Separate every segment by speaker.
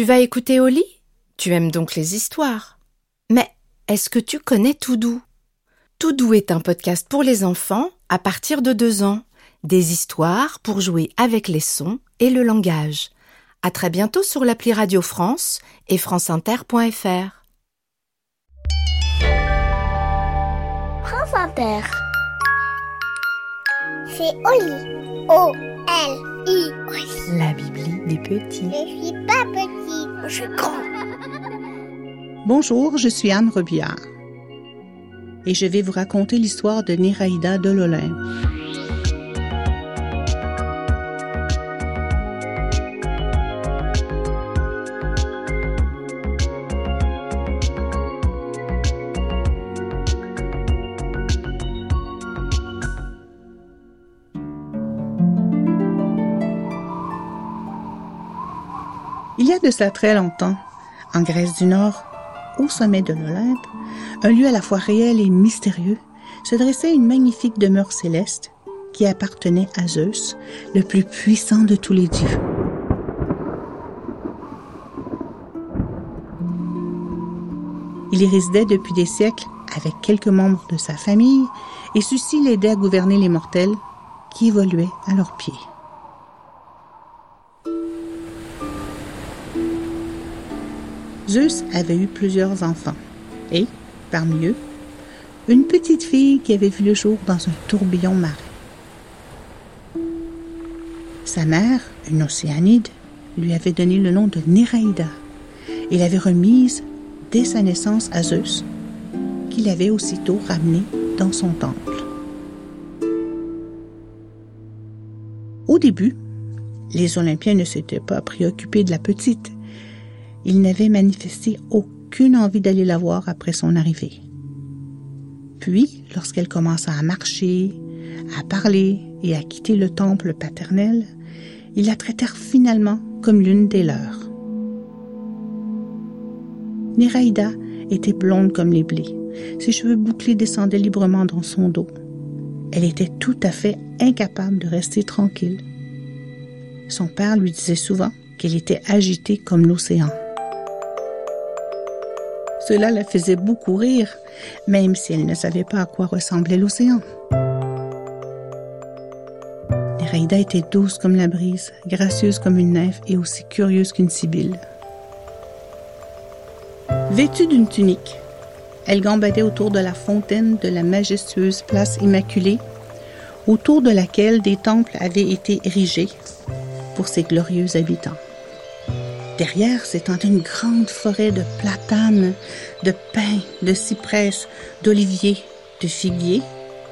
Speaker 1: Tu vas écouter Oli Tu aimes donc les histoires. Mais est-ce que tu connais Toudou Toudou est un podcast pour les enfants à partir de deux ans. Des histoires pour jouer avec les sons et le langage. À très bientôt sur l'appli Radio France et franceinter.fr.
Speaker 2: France Inter. C'est Oli.
Speaker 1: La Bibli des petits.
Speaker 2: Je suis pas petit, je suis grand.
Speaker 3: Bonjour, je suis Anne Robillard et je vais vous raconter l'histoire de Néraïda de l'Olympe. De cela très longtemps, en Grèce du Nord, au sommet de l'Olympe, un lieu à la fois réel et mystérieux, se dressait une magnifique demeure céleste qui appartenait à Zeus, le plus puissant de tous les dieux. Il y résidait depuis des siècles avec quelques membres de sa famille et ceux-ci l'aidaient à gouverner les mortels qui évoluaient à leurs pieds. Zeus avait eu plusieurs enfants et, parmi eux, une petite fille qui avait vu le jour dans un tourbillon marin. Sa mère, une océanide, lui avait donné le nom de Néraïda et l'avait remise dès sa naissance à Zeus, qu'il avait aussitôt ramenée dans son temple. Au début, les Olympiens ne s'étaient pas préoccupés de la petite. Ils n'avaient manifesté aucune envie d'aller la voir après son arrivée. Puis, lorsqu'elle commença à marcher, à parler et à quitter le temple paternel, ils la traitèrent finalement comme l'une des leurs. Néraïda était blonde comme les blés. Ses cheveux bouclés descendaient librement dans son dos. Elle était tout à fait incapable de rester tranquille. Son père lui disait souvent qu'elle était agitée comme l'océan. Cela la faisait beaucoup rire, même si elle ne savait pas à quoi ressemblait l'océan. Néraïda était douce comme la brise, gracieuse comme une nymphe et aussi curieuse qu'une sibylle. Vêtue d'une tunique, elle gambadait autour de la fontaine de la majestueuse place Immaculée, autour de laquelle des temples avaient été érigés pour ses glorieux habitants. Derrière s'étendait une grande forêt de platanes, de pins, de cyprès, d'oliviers, de figuiers,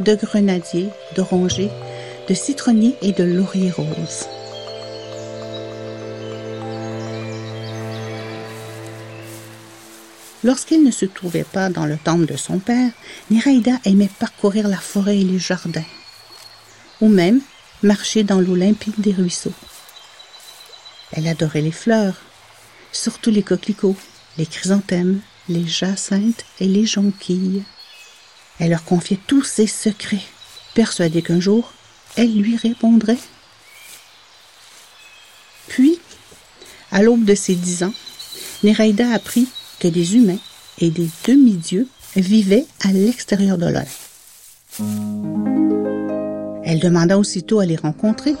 Speaker 3: de grenadiers, d'orangers, de citronniers et de lauriers roses. Lorsqu'il ne se trouvait pas dans le temple de son père, Néraïda aimait parcourir la forêt et les jardins, ou même marcher dans l'eau des ruisseaux. Elle adorait les fleurs, surtout les coquelicots, les chrysanthèmes, les jacinthes et les jonquilles. Elle leur confiait tous ses secrets, persuadée qu'un jour, elle lui répondrait. Puis, à l'aube de ses dix ans, Néraïda apprit que des humains et des demi-dieux vivaient à l'extérieur de l'Olympe. Elle demanda aussitôt à les rencontrer,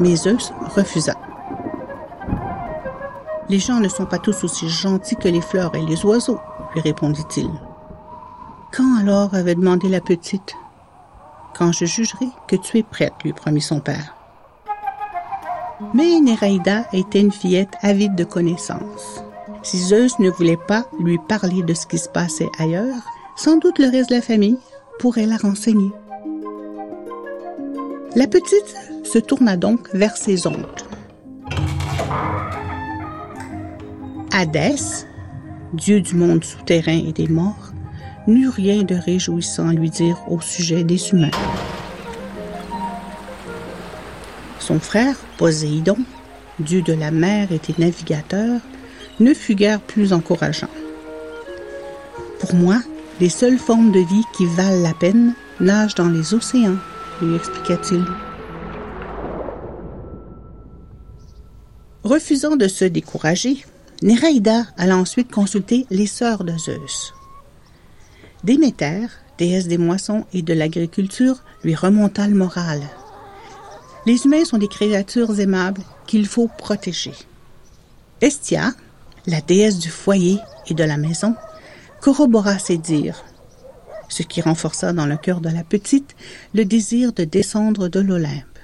Speaker 3: mais Zeus refusa. Les gens ne sont pas tous aussi gentils que les fleurs et les oiseaux, lui répondit-il. Quand alors avait demandé la petite Quand je jugerai que tu es prête, lui promit son père. Mais Néraïda était une fillette avide de connaissances. Si Zeus ne voulait pas lui parler de ce qui se passait ailleurs, sans doute le reste de la famille pourrait la renseigner. La petite se tourna donc vers ses oncles. Hadès, dieu du monde souterrain et des morts, n'eut rien de réjouissant à lui dire au sujet des humains. Son frère, Poséidon, dieu de la mer et des navigateurs, ne fut guère plus encourageant. Pour moi, les seules formes de vie qui valent la peine nagent dans les océans, lui expliqua-t-il. Refusant de se décourager, Néraïda alla ensuite consulter les sœurs de Zeus. Déméter, déesse des moissons et de l'agriculture, lui remonta le moral. Les humains sont des créatures aimables qu'il faut protéger. Estia, la déesse du foyer et de la maison, corrobora ses dires, ce qui renforça dans le cœur de la petite le désir de descendre de l'Olympe.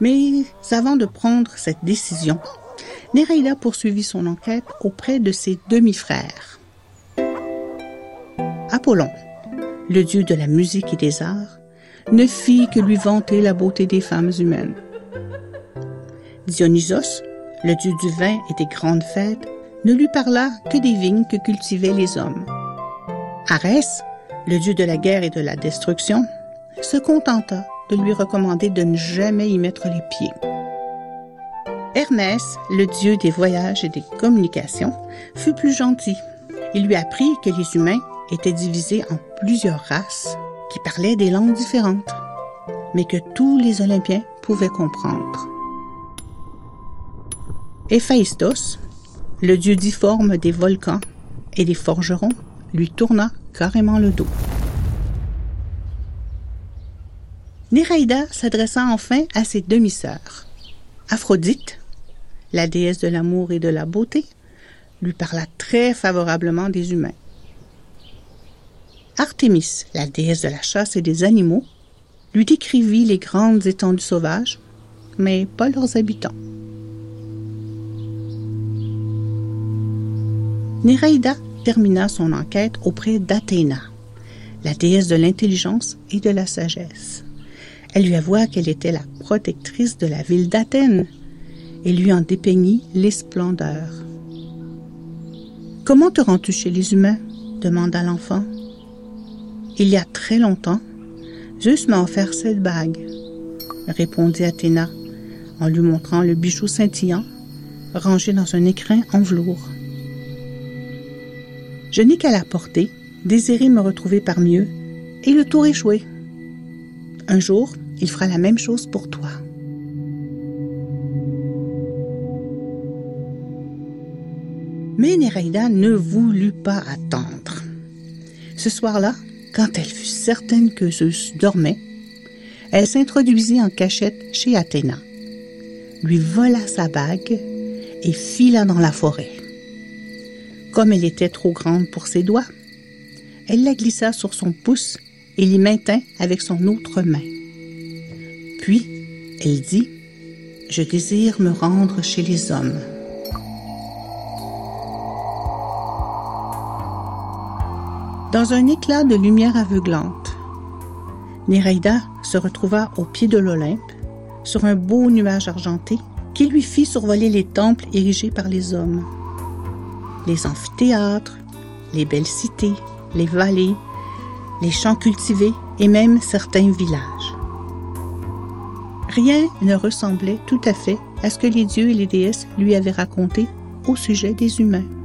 Speaker 3: Mais avant de prendre cette décision, Néréida poursuivit son enquête auprès de ses demi-frères. Apollon, le dieu de la musique et des arts, ne fit que lui vanter la beauté des femmes humaines. Dionysos, le dieu du vin et des grandes fêtes, ne lui parla que des vignes que cultivaient les hommes. Arès, le dieu de la guerre et de la destruction, se contenta de lui recommander de ne jamais y mettre les pieds. Hermès, le dieu des voyages et des communications, fut plus gentil. Il lui apprit que les humains étaient divisés en plusieurs races qui parlaient des langues différentes, mais que tous les Olympiens pouvaient comprendre. Héphaïstos, le dieu difforme des volcans et des forgerons, lui tourna carrément le dos. Néraïda s'adressa enfin à ses demi-sœurs. Aphrodite, la déesse de l'amour et de la beauté, lui parla très favorablement des humains. Artémis, la déesse de la chasse et des animaux, lui décrivit les grandes étendues sauvages, mais pas leurs habitants. Néraïda termina son enquête auprès d'Athéna, la déesse de l'intelligence et de la sagesse. Elle lui avoua qu'elle était la protectrice de la ville d'Athènes et lui en dépeignit les splendeurs. Comment te rends-tu chez les humains? demanda l'enfant. Il y a très longtemps, Zeus m'a offert cette bague, répondit Athéna en lui montrant le bijou scintillant rangé dans un écrin en velours. Je n'ai qu'à la porter, désirer me retrouver parmi eux, et le tour échoué. Un jour, il fera la même chose pour toi. Mais Néraïda ne voulut pas attendre. Ce soir-là, quand elle fut certaine que Zeus dormait, elle s'introduisit en cachette chez Athéna, lui vola sa bague et fila dans la forêt. Comme elle était trop grande pour ses doigts, elle la glissa sur son pouce et l'y maintint avec son autre main. Puis, elle dit, Je désire me rendre chez les hommes. Dans un éclat de lumière aveuglante, Néraïda se retrouva au pied de l'Olympe, sur un beau nuage argenté qui lui fit survoler les temples érigés par les hommes, les amphithéâtres, les belles cités, les vallées, les champs cultivés et même certains villages. Rien ne ressemblait tout à fait à ce que les dieux et les déesses lui avaient raconté au sujet des humains.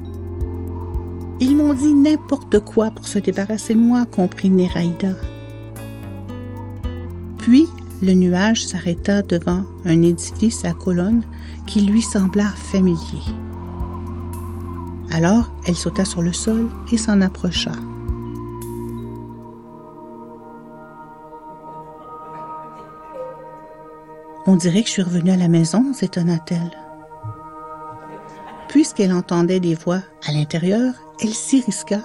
Speaker 3: Ils m'ont dit n'importe quoi pour se débarrasser de moi, comprit Néraïda. Puis le nuage s'arrêta devant un édifice à colonnes qui lui sembla familier. Alors elle sauta sur le sol et s'en approcha. On dirait que je suis revenue à la maison, s'étonna-t-elle. Puisqu'elle entendait des voix à l'intérieur, elle s'y risqua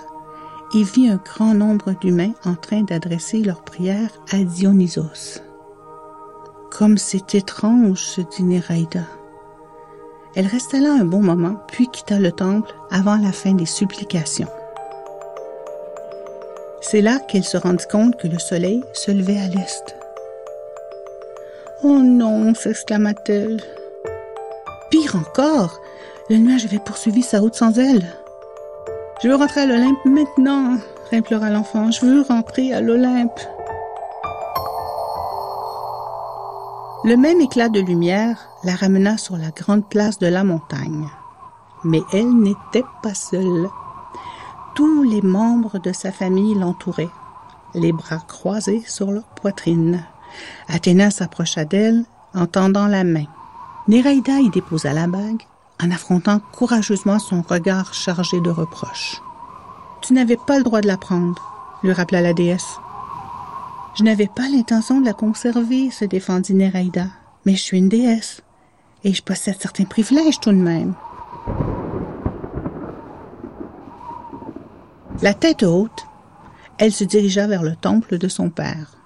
Speaker 3: et vit un grand nombre d'humains en train d'adresser leurs prières à Dionysos. Comme c'est étrange, se dit Néraïda. Elle resta là un bon moment, puis quitta le temple avant la fin des supplications. C'est là qu'elle se rendit compte que le soleil se levait à l'est. Oh non, s'exclama-t-elle. Pire encore, le nuage avait poursuivi sa route sans elle. Je veux rentrer à l'Olympe maintenant, implora l'enfant. Je veux rentrer à l'Olympe. Le même éclat de lumière la ramena sur la grande place de la montagne. Mais elle n'était pas seule. Tous les membres de sa famille l'entouraient, les bras croisés sur leur poitrine. Athéna s'approcha d'elle en tendant la main. Néraïda y déposa la bague en affrontant courageusement son regard chargé de reproches. Tu n'avais pas le droit de la prendre, lui rappela la déesse. Je n'avais pas l'intention de la conserver, se défendit Néraïda, mais je suis une déesse et je possède certains privilèges tout de même. La tête haute, elle se dirigea vers le temple de son père.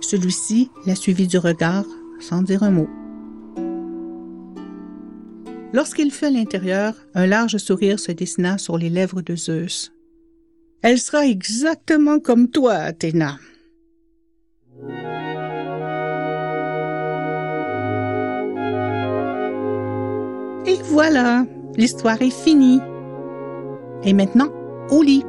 Speaker 3: Celui-ci la suivit du regard sans dire un mot. Lorsqu'il fut à l'intérieur, un large sourire se dessina sur les lèvres de Zeus. Elle sera exactement comme toi, Athéna. Et voilà, l'histoire est finie. Et maintenant, au lit.